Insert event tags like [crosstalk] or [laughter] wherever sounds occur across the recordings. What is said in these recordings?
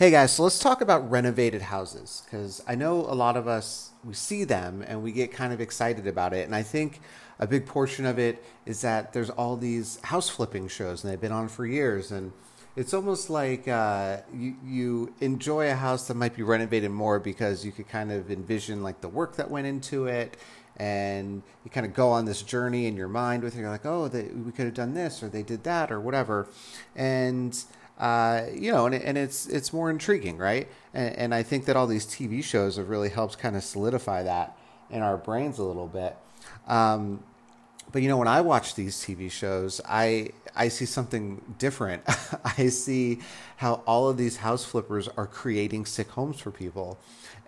Hey guys, so let's talk about renovated houses because I know a lot of us we see them and we get kind of excited about it, and I think a big portion of it is that there's all these house flipping shows and they've been on for years, and it's almost like uh, you you enjoy a house that might be renovated more because you could kind of envision like the work that went into it, and you kind of go on this journey in your mind with it. You're like, oh, they, we could have done this or they did that or whatever, and uh, you know, and, and it's it's more intriguing, right? And, and, I think that all these TV shows have really helped kind of solidify that in our brains a little bit. Um, but you know, when I watch these TV shows, I I see something different. [laughs] I see how all of these house flippers are creating sick homes for people,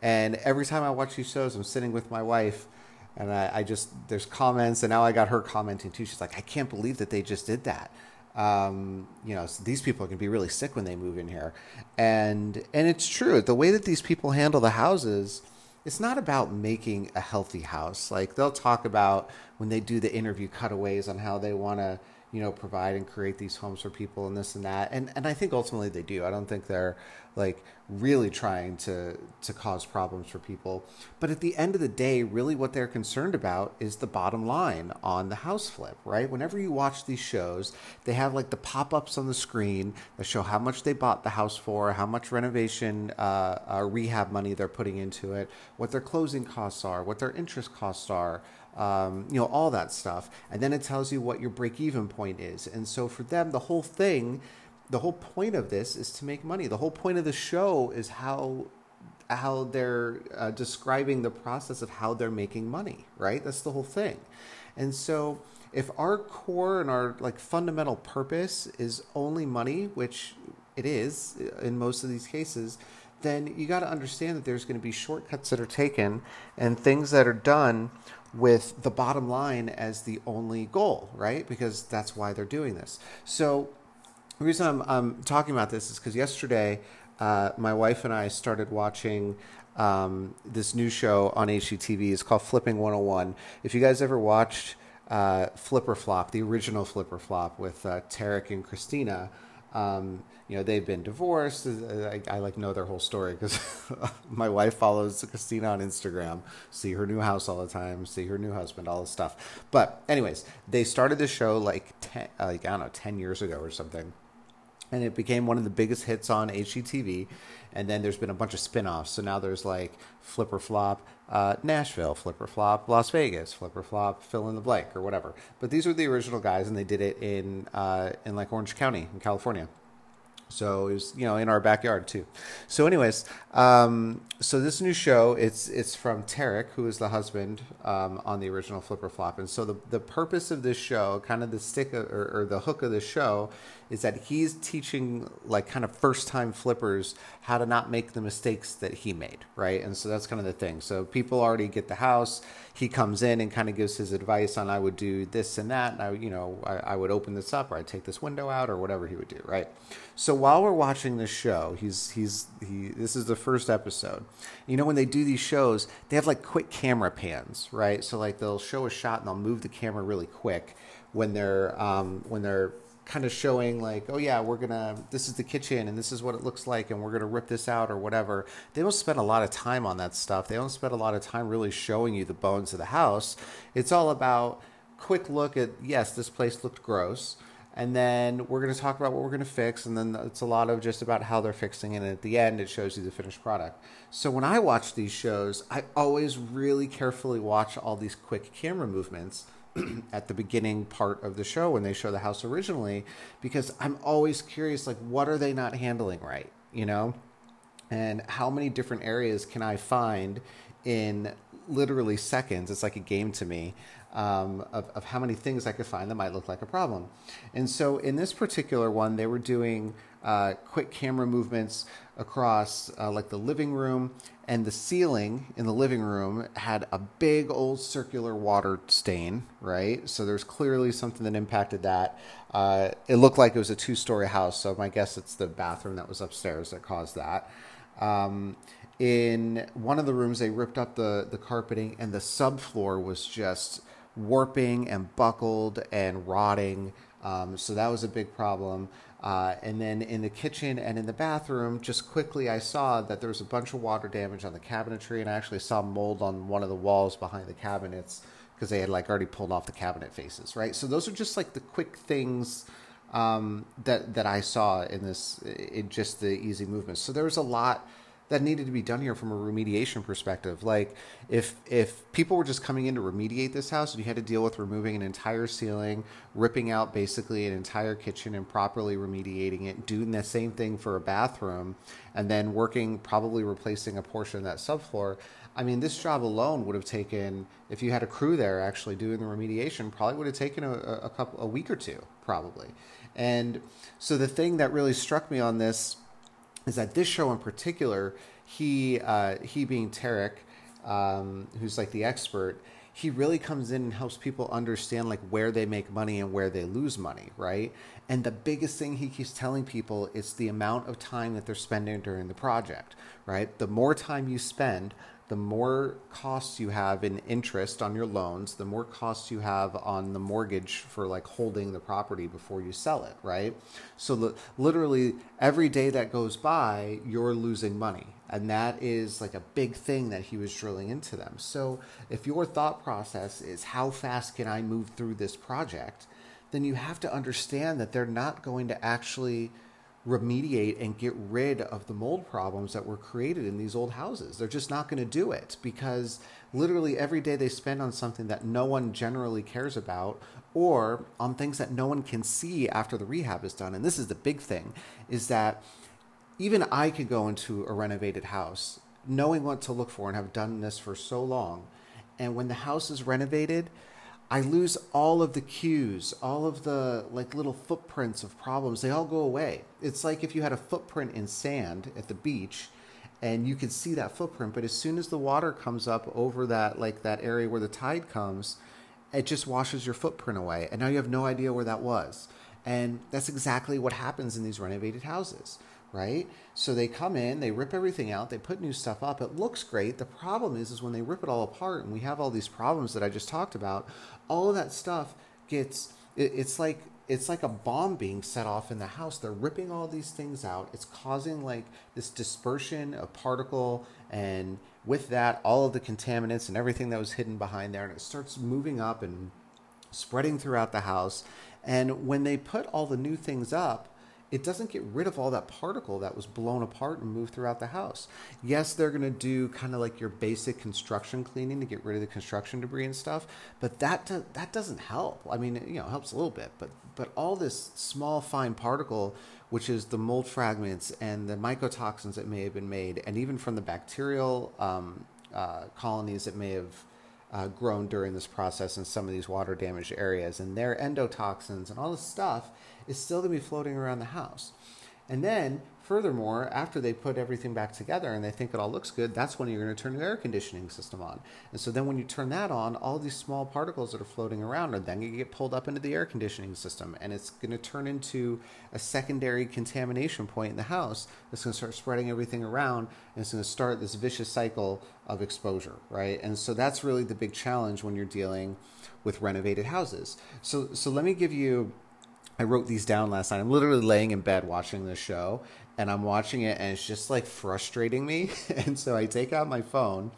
and every time I watch these shows, I'm sitting with my wife. And I, I just there's comments, and now I got her commenting too. She's like, "I can't believe that they just did that." Um, you know these people can be really sick when they move in here. And and it's true the way that these people handle the houses it's not about making a healthy house. Like they'll talk about when they do the interview cutaways on how they want to you know provide and create these homes for people and this and that. And and I think ultimately they do. I don't think they're like really trying to to cause problems for people. But at the end of the day really what they're concerned about is the bottom line on the house flip right? Whenever you watch these shows they have like the pop-ups on the screen that show how much they bought the house for how much renovation uh, uh, rehab money they're putting into it what their closing costs are what their interest costs are um, you know all that stuff and then it tells you what your break-even point is and so for them the whole thing the whole point of this is to make money. The whole point of the show is how how they're uh, describing the process of how they're making money, right? That's the whole thing. And so if our core and our like fundamental purpose is only money, which it is in most of these cases, then you got to understand that there's going to be shortcuts that are taken and things that are done with the bottom line as the only goal, right? Because that's why they're doing this. So the reason I'm, I'm talking about this is because yesterday uh, my wife and I started watching um, this new show on HGTV. It's called Flipping 101. If you guys ever watched uh, Flip or Flop, the original Flip or Flop with uh, Tarek and Christina, um, you know they've been divorced. I, I like know their whole story because [laughs] my wife follows Christina on Instagram, see her new house all the time, see her new husband, all this stuff. But anyways, they started the show like ten, like I don't know, ten years ago or something and it became one of the biggest hits on HGTV. And then there's been a bunch of spin-offs. So now there's like Flip or Flop uh, Nashville, Flip or Flop Las Vegas, Flip or Flop fill in the blank or whatever. But these were the original guys, and they did it in uh, in like Orange County in California. So it was, you know, in our backyard too. So, anyways, um, so this new show, it's it's from Tarek, who is the husband um, on the original Flip or Flop, and so the the purpose of this show, kind of the stick of, or, or the hook of the show, is that he's teaching like kind of first time flippers how to not make the mistakes that he made, right? And so that's kind of the thing. So people already get the house. He comes in and kind of gives his advice on I would do this and that, and I, you know, I, I would open this up or I'd take this window out or whatever he would do, right? So while we're watching this show, he's he's he. This is the first episode. You know when they do these shows, they have like quick camera pans, right? So like they'll show a shot and they'll move the camera really quick when they're um, when they're kind of showing like, oh yeah, we're gonna this is the kitchen and this is what it looks like and we're gonna rip this out or whatever. They don't spend a lot of time on that stuff. They don't spend a lot of time really showing you the bones of the house. It's all about quick look at yes, this place looked gross and then we're going to talk about what we're going to fix and then it's a lot of just about how they're fixing it and at the end it shows you the finished product so when i watch these shows i always really carefully watch all these quick camera movements [clears throat] at the beginning part of the show when they show the house originally because i'm always curious like what are they not handling right you know and how many different areas can i find in literally seconds. It's like a game to me um, of, of how many things I could find that might look like a problem. And so in this particular one, they were doing uh, quick camera movements across uh, like the living room and the ceiling in the living room had a big old circular water stain right? So there's clearly something that impacted that. Uh, it looked like it was a two-story house so my guess it's the bathroom that was upstairs that caused that. Um, in one of the rooms they ripped up the, the carpeting and the subfloor was just warping and buckled and rotting um, so that was a big problem uh, and then in the kitchen and in the bathroom, just quickly, I saw that there was a bunch of water damage on the cabinetry, and I actually saw mold on one of the walls behind the cabinets because they had like already pulled off the cabinet faces, right? So those are just like the quick things um, that that I saw in this, in just the easy movements. So there was a lot that needed to be done here from a remediation perspective. Like if if people were just coming in to remediate this house and you had to deal with removing an entire ceiling, ripping out basically an entire kitchen and properly remediating it, doing the same thing for a bathroom, and then working probably replacing a portion of that subfloor. I mean, this job alone would have taken, if you had a crew there actually doing the remediation, probably would have taken a, a couple, a week or two, probably. And so the thing that really struck me on this is that this show in particular, he uh, he being Tarek, um, who's like the expert, he really comes in and helps people understand like where they make money and where they lose money, right? And the biggest thing he keeps telling people is the amount of time that they're spending during the project, right? The more time you spend, the more costs you have in interest on your loans, the more costs you have on the mortgage for like holding the property before you sell it, right? So the, literally every day that goes by, you're losing money. And that is like a big thing that he was drilling into them. So if your thought process is how fast can I move through this project, then you have to understand that they're not going to actually remediate and get rid of the mold problems that were created in these old houses. They're just not going to do it because literally every day they spend on something that no one generally cares about or on things that no one can see after the rehab is done. And this is the big thing is that even I could go into a renovated house knowing what to look for and have done this for so long. And when the house is renovated, I lose all of the cues, all of the like little footprints of problems. They all go away. It's like if you had a footprint in sand at the beach and you can see that footprint, but as soon as the water comes up over that like that area where the tide comes, it just washes your footprint away. And now you have no idea where that was. And that's exactly what happens in these renovated houses right? So they come in, they rip everything out, they put new stuff up. It looks great. The problem is, is when they rip it all apart, and we have all these problems that I just talked about. All of that stuff gets. It, it's like it's like a bomb being set off in the house. They're ripping all these things out. It's causing like this dispersion of particle, and with that, all of the contaminants and everything that was hidden behind there, and it starts moving up and spreading throughout the house. And when they put all the new things up, it doesn't get rid of all that particle that was blown apart and moved throughout the house. Yes, they're going to do kind of like your basic construction cleaning to get rid of the construction debris and stuff, but that do, that doesn't help. I mean, you know, helps a little bit, but but all this small fine particle which is the mold fragments and the mycotoxins that may have been made, and even from the bacterial um, uh, colonies that may have uh, grown during this process in some of these water damaged areas, and their endotoxins and all this stuff is still going to be floating around the house. And then, furthermore, after they put everything back together and they think it all looks good, that's when you're going to turn the air conditioning system on. And so then when you turn that on, all these small particles that are floating around are then going to get pulled up into the air conditioning system. And it's going to turn into a secondary contamination point in the house that's going to start spreading everything around. And it's going to start this vicious cycle of exposure, right? And so that's really the big challenge when you're dealing with renovated houses. So, so let me give you I wrote these down last night. I'm literally laying in bed watching this show and I'm watching it and it's just like frustrating me. [laughs] and so I take out my phone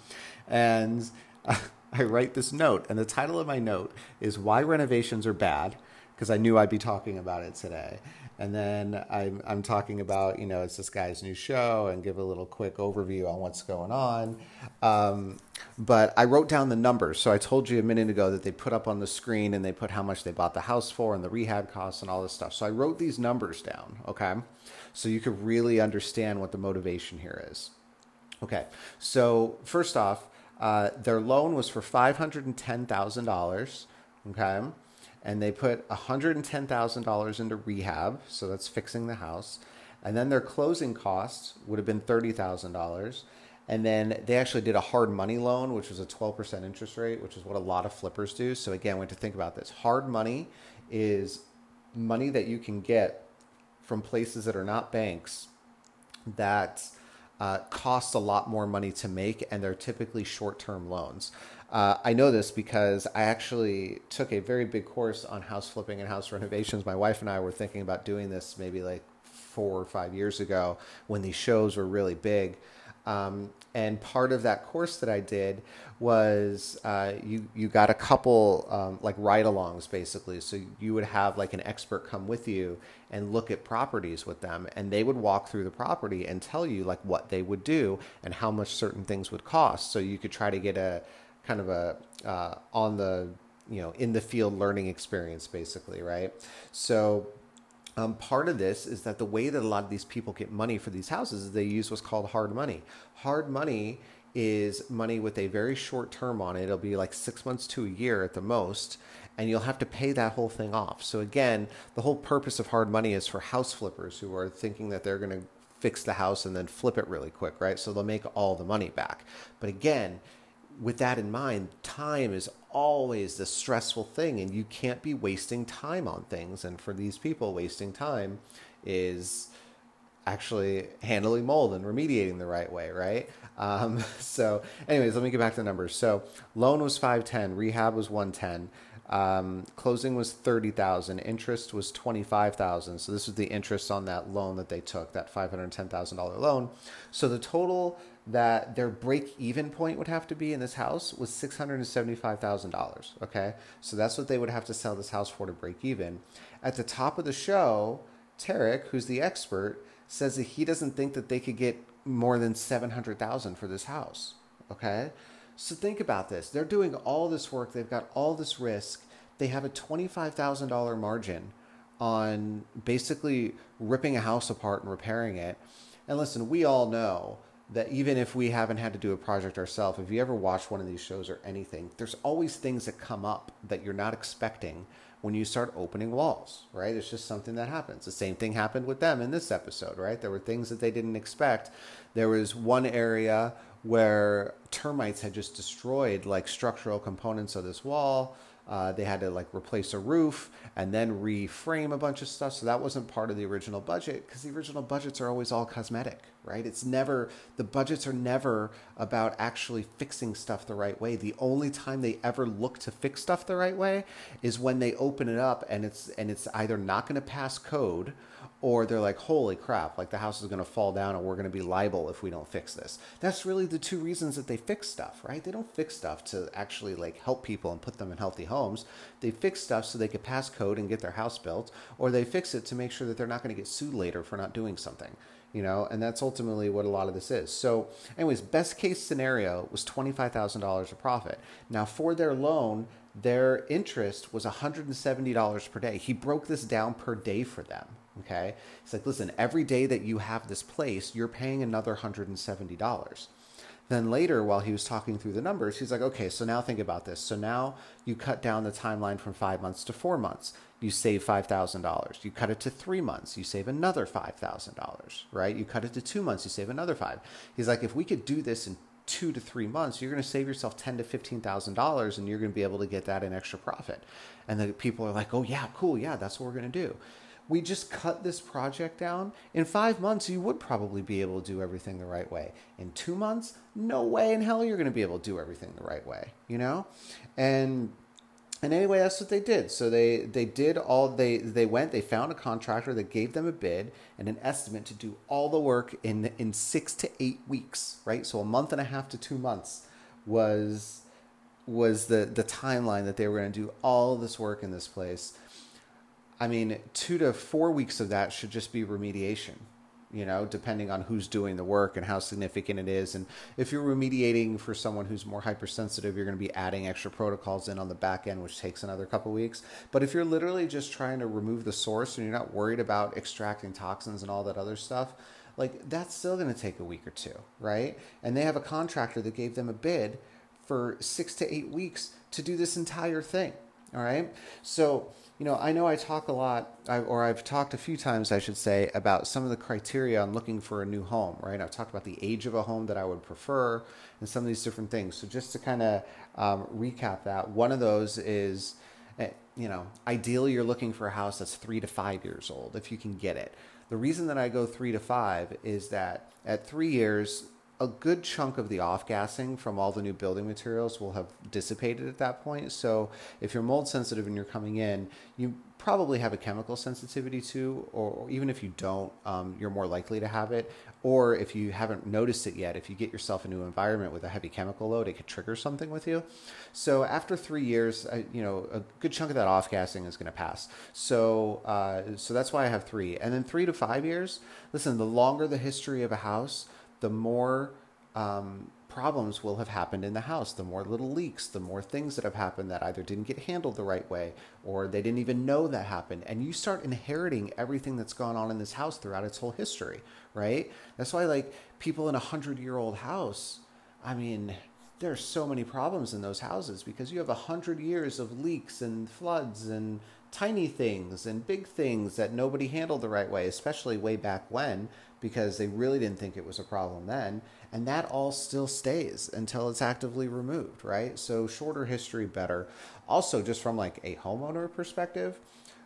and [laughs] I write this note. And the title of my note is Why Renovations Are Bad because I knew I'd be talking about it today. And then I'm, I'm talking about, you know, it's this guy's new show and give a little quick overview on what's going on. Um, but I wrote down the numbers. So I told you a minute ago that they put up on the screen and they put how much they bought the house for and the rehab costs and all this stuff. So I wrote these numbers down, okay? So you could really understand what the motivation here is. Okay, so first off, Uh, their loan was for five hundred and ten thousand dollars. Okay, and they put hundred and ten thousand dollars into rehab, so that's fixing the house, and then their closing costs would have been thirty thousand dollars. And then they actually did a hard money loan, which was a 12% interest rate, which is what a lot of flippers do. So, again, we have to think about this. Hard money is money that you can get from places that are not banks that uh, cost a lot more money to make, and they're typically short term loans. Uh, I know this because I actually took a very big course on house flipping and house renovations. My wife and I were thinking about doing this maybe like four or five years ago when these shows were really big. Um, and part of that course that I did was uh, you you got a couple um, like ride-alongs basically. So you would have like an expert come with you and look at properties with them, and they would walk through the property and tell you like what they would do and how much certain things would cost. So you could try to get a kind of a uh, on the you know in the field learning experience basically, right? So um, part of this is that the way that a lot of these people get money for these houses is they use what's called hard money. Hard money is money with a very short term on it. It'll be like six months to a year at the most, and you'll have to pay that whole thing off. So, again, the whole purpose of hard money is for house flippers who are thinking that they're going to fix the house and then flip it really quick, right? So they'll make all the money back. But again, with that in mind, time is always the stressful thing, and you can't be wasting time on things. And for these people, wasting time is actually handling mold and remediating the right way, right? Um, [laughs] so, anyways, let me get back to the numbers. So, loan was 510, rehab was 110. Um, closing was 30,000, interest was 25,000. So this was the interest on that loan that they took, that $510,000 loan. So the total that their break even point would have to be in this house was $675,000. Okay. So that's what they would have to sell this house for to break even. At the top of the show, Tarek, who's the expert, says that he doesn't think that they could get more than 700,000 for this house. Okay. So think about this. They're doing all this work, they've got all this risk. They have a $25,000 margin on basically ripping a house apart and repairing it. And listen, we all know that even if we haven't had to do a project ourselves, if you ever watch one of these shows or anything, there's always things that come up that you're not expecting when you start opening walls, right? It's just something that happens. The same thing happened with them in this episode, right? There were things that they didn't expect. There was one area where termites had just destroyed like structural components of this wall. Uh, they had to like replace a roof and then reframe a bunch of stuff. So that wasn't part of the original budget because the original budgets are always all cosmetic, right? It's never, the budgets are never about actually fixing stuff the right way. The only time they ever look to fix stuff the right way is when they open it up and it's, and it's either not going to pass code or they're like, holy crap, like the house is going to fall down and we're going to be liable if we don't fix this. That's really the two reasons that they fix stuff, right? They don't fix stuff to actually like help people and put them in healthy homes. They fix stuff so they could pass code and get their house built, or they fix it to make sure that they're not going to get sued later for not doing something. You know, and that's ultimately what a lot of this is. So, anyways, best case scenario was $25,000 of profit. Now, for their loan, their interest was $170 per day. He broke this down per day for them. Okay. It's like, listen, every day that you have this place, you're paying another $170. Then later, while he was talking through the numbers, he's like, okay, so now think about this. So now you cut down the timeline from five months to four months. You save $5,000. You cut it to three months. You save another $5,000, right? You cut it to two months. You save another five. He's like, if we could do this in two to three months, you're going to save yourself ten to fifteen thousand dollars, and you're going to be able to get that in extra profit. And the people are like, "Oh yeah, cool, yeah, that's what we're going to do." We just cut this project down, in five months, you would probably be able to do everything the right way. In two months, no way in hell you're going to be able to do everything the right way, you know? And and anyway, that's what they did. So they they did all they they went. They found a contractor that gave them a bid and an estimate to do all the work in in six to eight weeks. Right, so a month and a half to two months was was the the timeline that they were going to do all this work in this place. I mean, two to four weeks of that should just be remediation, you know, depending on who's doing the work and how significant it is. And if you're remediating for someone who's more hypersensitive, you're going to be adding extra protocols in on the back end, which takes another couple weeks. But if you're literally just trying to remove the source and you're not worried about extracting toxins and all that other stuff, like that's still going to take a week or two, right? And they have a contractor that gave them a bid for six to eight weeks to do this entire thing. All right. So, you know, I know I talk a lot, or I've talked a few times, I should say, about some of the criteria on looking for a new home, right? I've talked about the age of a home that I would prefer and some of these different things. So, just to kind of um, recap that, one of those is, eh, you know, ideally you're looking for a house that's three to five years old if you can get it. The reason that I go three to five is that at three years, a good chunk of the off gassing from all the new building materials will have dissipated at that point. So if you're mold sensitive and you're coming in, you probably have a chemical sensitivity to, or, even if you don't, um, you're more likely to have it. Or if you haven't noticed it yet, if you get yourself a new environment with a heavy chemical load, it could trigger something with you. So after three years, you know, a good chunk of that off gassing is going to pass. So, uh, so that's why I have three. And then three to five years, listen, the longer the history of a house, the more um, problems will have happened in the house, the more little leaks, the more things that have happened that either didn't get handled the right way or they didn't even know that happened. And you start inheriting everything that's gone on in this house throughout its whole history, right? That's why, like, people in a hundred year old house, I mean, there are so many problems in those houses because you have a hundred years of leaks and floods and tiny things and big things that nobody handled the right way, especially way back when, because they really didn't think it was a problem then. And that all still stays until it's actively removed, right? So shorter history, better. Also, just from like a homeowner perspective,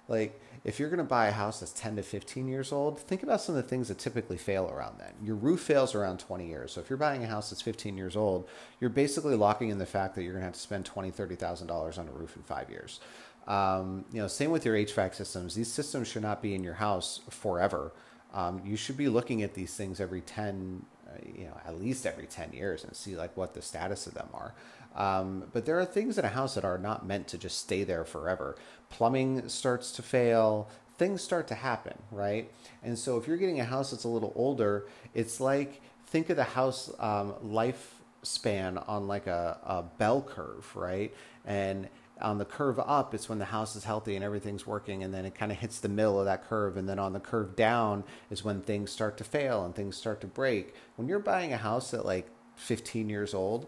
like if you're going to buy a house that's 10 to 15 years old, think about some of the things that typically fail around then. Your roof fails around 20 years. So if you're buying a house that's 15 years old, you're basically locking in the fact that you're going to have to spend $20,000, $30,000 on a roof in five years. Um, you know, same with your HVAC systems. These systems should not be in your house forever. Um, you should be looking at these things every 10, uh, you know, at least every 10 years and see like what the status of them are. Um, but there are things in a house that are not meant to just stay there forever. Plumbing starts to fail, things start to happen, right? And so if you're getting a house that's a little older, it's like think of the house um, lifespan on like a, a bell curve, right? And on the curve up, it's when the house is healthy and everything's working, and then it kind of hits the middle of that curve. And then on the curve down is when things start to fail and things start to break. When you're buying a house at like 15 years old,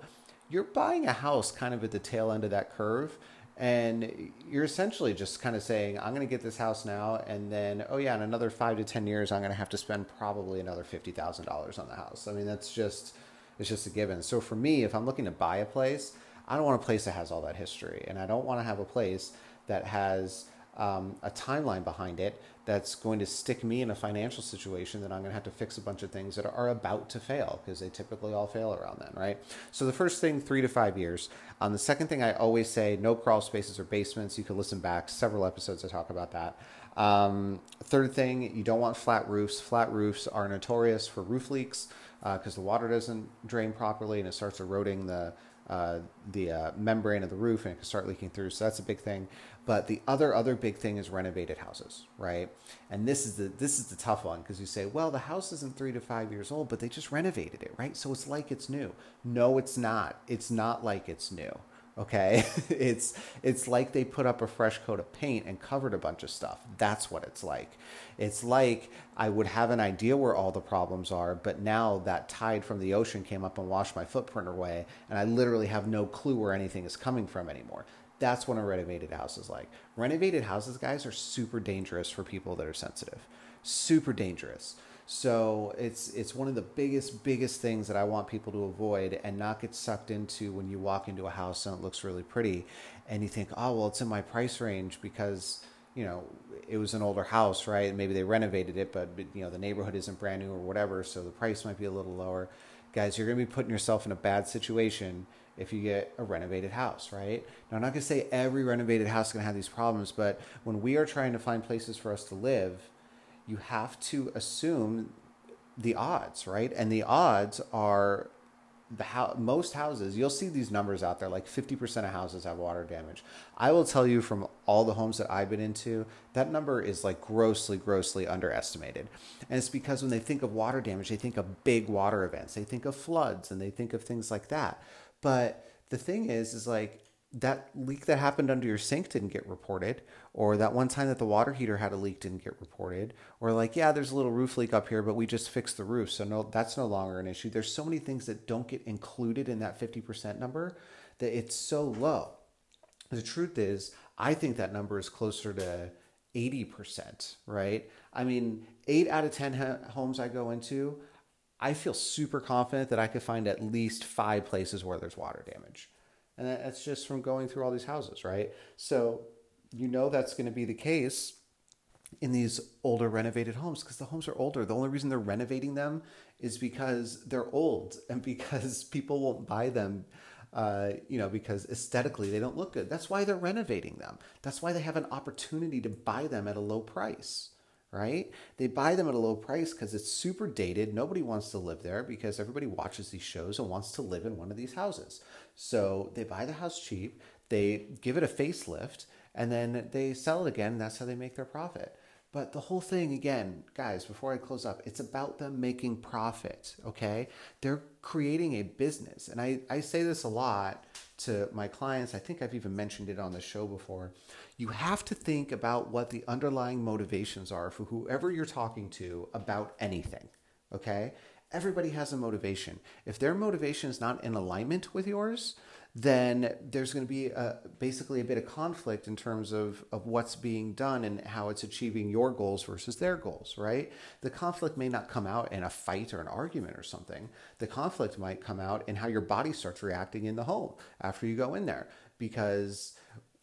you're buying a house kind of at the tail end of that curve. And you're essentially just kind of saying, I'm going to get this house now. And then, oh, yeah, in another five to 10 years, I'm going to have to spend probably another $50,000 on the house. I mean, that's just, it's just a given. So for me, if I'm looking to buy a place, I don't want a place that has all that history, and I don't want to have a place that has um, a timeline behind it that's going to stick me in a financial situation that I'm going to have to fix a bunch of things that are about to fail because they typically all fail around then, right? So the first thing, three to five years. Um, the second thing I always say, no crawl spaces or basements. You can listen back several episodes I talk about that. Um, third thing, you don't want flat roofs. Flat roofs are notorious for roof leaks because uh, the water doesn't drain properly and it starts eroding the uh, the uh, membrane of the roof and it can start leaking through. So that's a big thing. But the other other big thing is renovated houses, right? And this is the this is the tough one because you say, well, the house isn't three to five years old, but they just renovated it, right? So it's like it's new. No, it's not. It's not like it's new okay? [laughs] It's it's like they put up a fresh coat of paint and covered a bunch of stuff. That's what it's like. It's like i would have an idea where all the problems are but now that tide from the ocean came up and washed my footprint away and i literally have no clue where anything is coming from anymore. That's what a renovated house is like. Renovated houses guys are super dangerous for people that are sensitive. Super dangerous so it's it's one of the biggest biggest things that I want people to avoid and not get sucked into when you walk into a house and it looks really pretty, and you think, oh well, it's in my price range because you know it was an older house, right? And maybe they renovated it, but you know the neighborhood isn't brand new or whatever, so the price might be a little lower. Guys, you're going to be putting yourself in a bad situation if you get a renovated house, right? Now, I'm not going to say every renovated house is going to have these problems, but when we are trying to find places for us to live, you have to assume the odds, right? And the odds are the ho- most houses. You'll see these numbers out there, like 50% of houses have water damage. I will tell you from all the homes that I've been into, that number is like grossly, grossly underestimated. And it's because when they think of water damage, they think of big water events, they think of floods, and they think of things like that. But the thing is, is like that leak that happened under your sink didn't get reported, or that one time that the water heater had a leak didn't get reported, or like, yeah, there's a little roof leak up here, but we just fixed the roof. So no, that's no longer an issue. There's so many things that don't get included in that 50% number that it's so low. The truth is, I think that number is closer to 80%, right? I mean, eight out of 10 homes I go into, I feel super confident that I could find at least five places where there's water damage. And that's just from going through all these houses, right? So you know that's going to be the case in these older renovated homes because the homes are older. The only reason they're renovating them is because they're old [laughs] and because people won't buy them uh, you know, because aesthetically they don't look good. That's why they're renovating them. That's why they have an opportunity to buy them at a low price, right? They buy them at a low price because it's super dated. Nobody wants to live there because everybody watches these shows and wants to live in one of these houses. So they buy the house cheap, they give it a facelift, and then they sell it again. that's how they make their profit. But the whole thing, again, guys, before I close up, it's about them making profit, okay? They're creating a business. And I, I say this a lot to my clients. I think I've even mentioned it on the show before. You have to think about what the underlying motivations are for whoever you're talking to about anything, okay? Everybody has a motivation. If their motivation is not in alignment with yours, then there's going to be a, basically a bit of conflict in terms of, of what's being done and how it's achieving your goals versus their goals, right? The conflict may not come out in a fight or an argument or something. The conflict might come out in how your body starts reacting in the home after you go in there because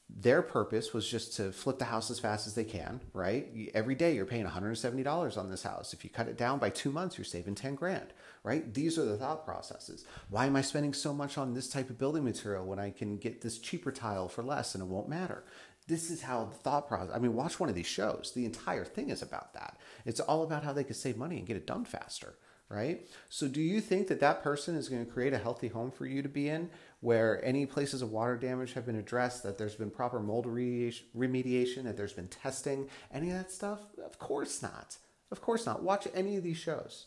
their purpose was just to flip the house as fast as they can, right? Every day you're paying $170 on this house. If you cut it down by two months, you're saving 10 grand, right? These are the thought processes. Why am I spending so much on this type of building material when I can get this cheaper tile for less and it won't matter? This is how the thought process, I mean, watch one of these shows. The entire thing is about that. It's all about how they can save money and get it done faster right? So, do you think that that person is going to create a healthy home for you to be in where any places of water damage have been addressed, that there's been proper mold remediation, that there's been testing, any of that stuff? Of course not. Of course not. Watch any of these shows,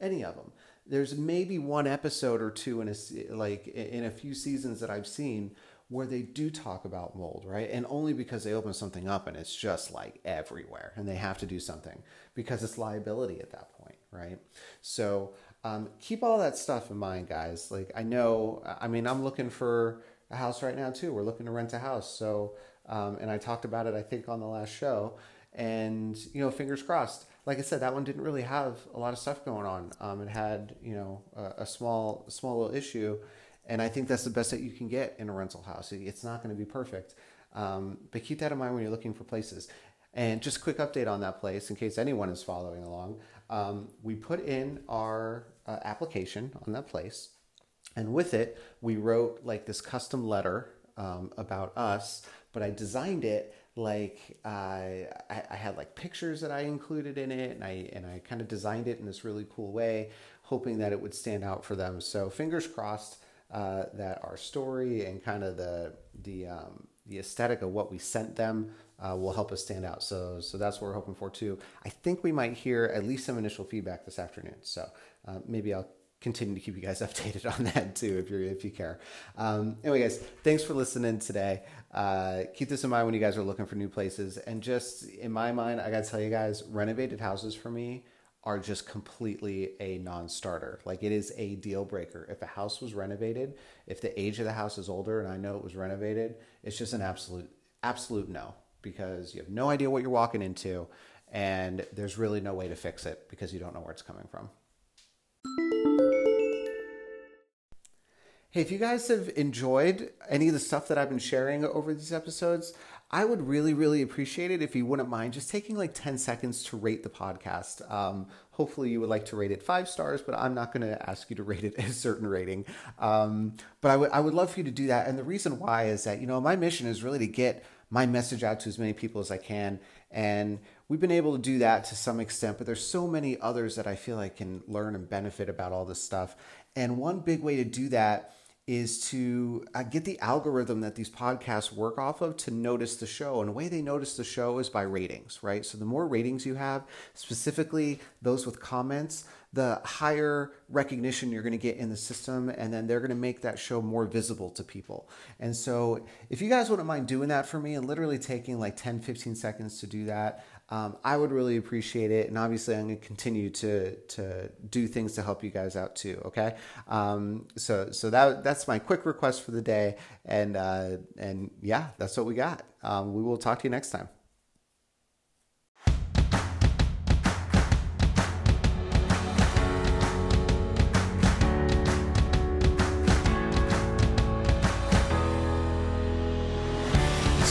any of them. There's maybe one episode or two in a like in a few seasons that I've seen where they do talk about mold, right? And only because they open something up and it's just like everywhere and they have to do something because it's liability at that point, right? So um, keep all that stuff in mind, guys. Like, I know, I mean, I'm looking for a house right now too. We're looking to rent a house. So, um, and I talked about it, I think, on the last show. And, you know, fingers crossed. Like I said, that one didn't really have a lot of stuff going on. Um, it had, you know, a, a small, small little issue and I think that's the best that you can get in a rental house. It's not going to be perfect. Um, but keep that in mind when you're looking for places. And just quick update on that place in case anyone is following along. Um, we put in our uh, application on that place. And with it, we wrote like this custom letter um, about us, but I designed it like uh, I, I had like pictures that I included in it, and I and I kind of designed it in this really cool way, hoping that it would stand out for them. So fingers crossed uh, that our story and kind of the the um, the aesthetic of what we sent them uh, will help us stand out. So so that's what we're hoping for too. I think we might hear at least some initial feedback this afternoon. So uh, maybe I'll continue to keep you guys [laughs] updated on that too if you if you care. Um, anyway, guys, thanks for listening today. Uh, keep this in mind when you guys are looking for new places. And just in my mind, I gotta tell you guys, renovated houses for me are just completely a non-starter. Like it is a deal breaker. If a house was renovated, if the age of the house is older and I know it was renovated, it's just an absolute absolute no because you have no idea what you're walking into and there's really no way to fix it because you don't know where it's coming from. Hey, if you guys have enjoyed any of the stuff that I've been sharing over these episodes, I would really, really appreciate it if you wouldn't mind just taking like 10 seconds to rate the podcast. Um, hopefully, you would like to rate it five stars, but I'm not going to ask you to [laughs] rate it a certain rating. Um, but I would, I would love for you to do that. And the reason why is that, you know, my mission is really to get my message out to as many people as I can. And we've been able to do that to some extent, but there's so many others that I feel I can learn and benefit about all this stuff. And one big way to do that is to uh, get the algorithm that these podcasts work off of to notice the show. And the way they notice the show is by ratings, right? So the more ratings you have, specifically those with comments, the higher recognition you're going to get in the system. And then they're going to make that show more visible to people. And so if you guys wouldn't mind doing that for me and literally taking like 10, 15 seconds to do that, um, I would really appreciate it. And obviously, I'm going to continue to to do things to help you guys out too. Okay, um, so so that that's my quick request for the day, and uh, and yeah, that's what we got. Um, we will talk to you next time.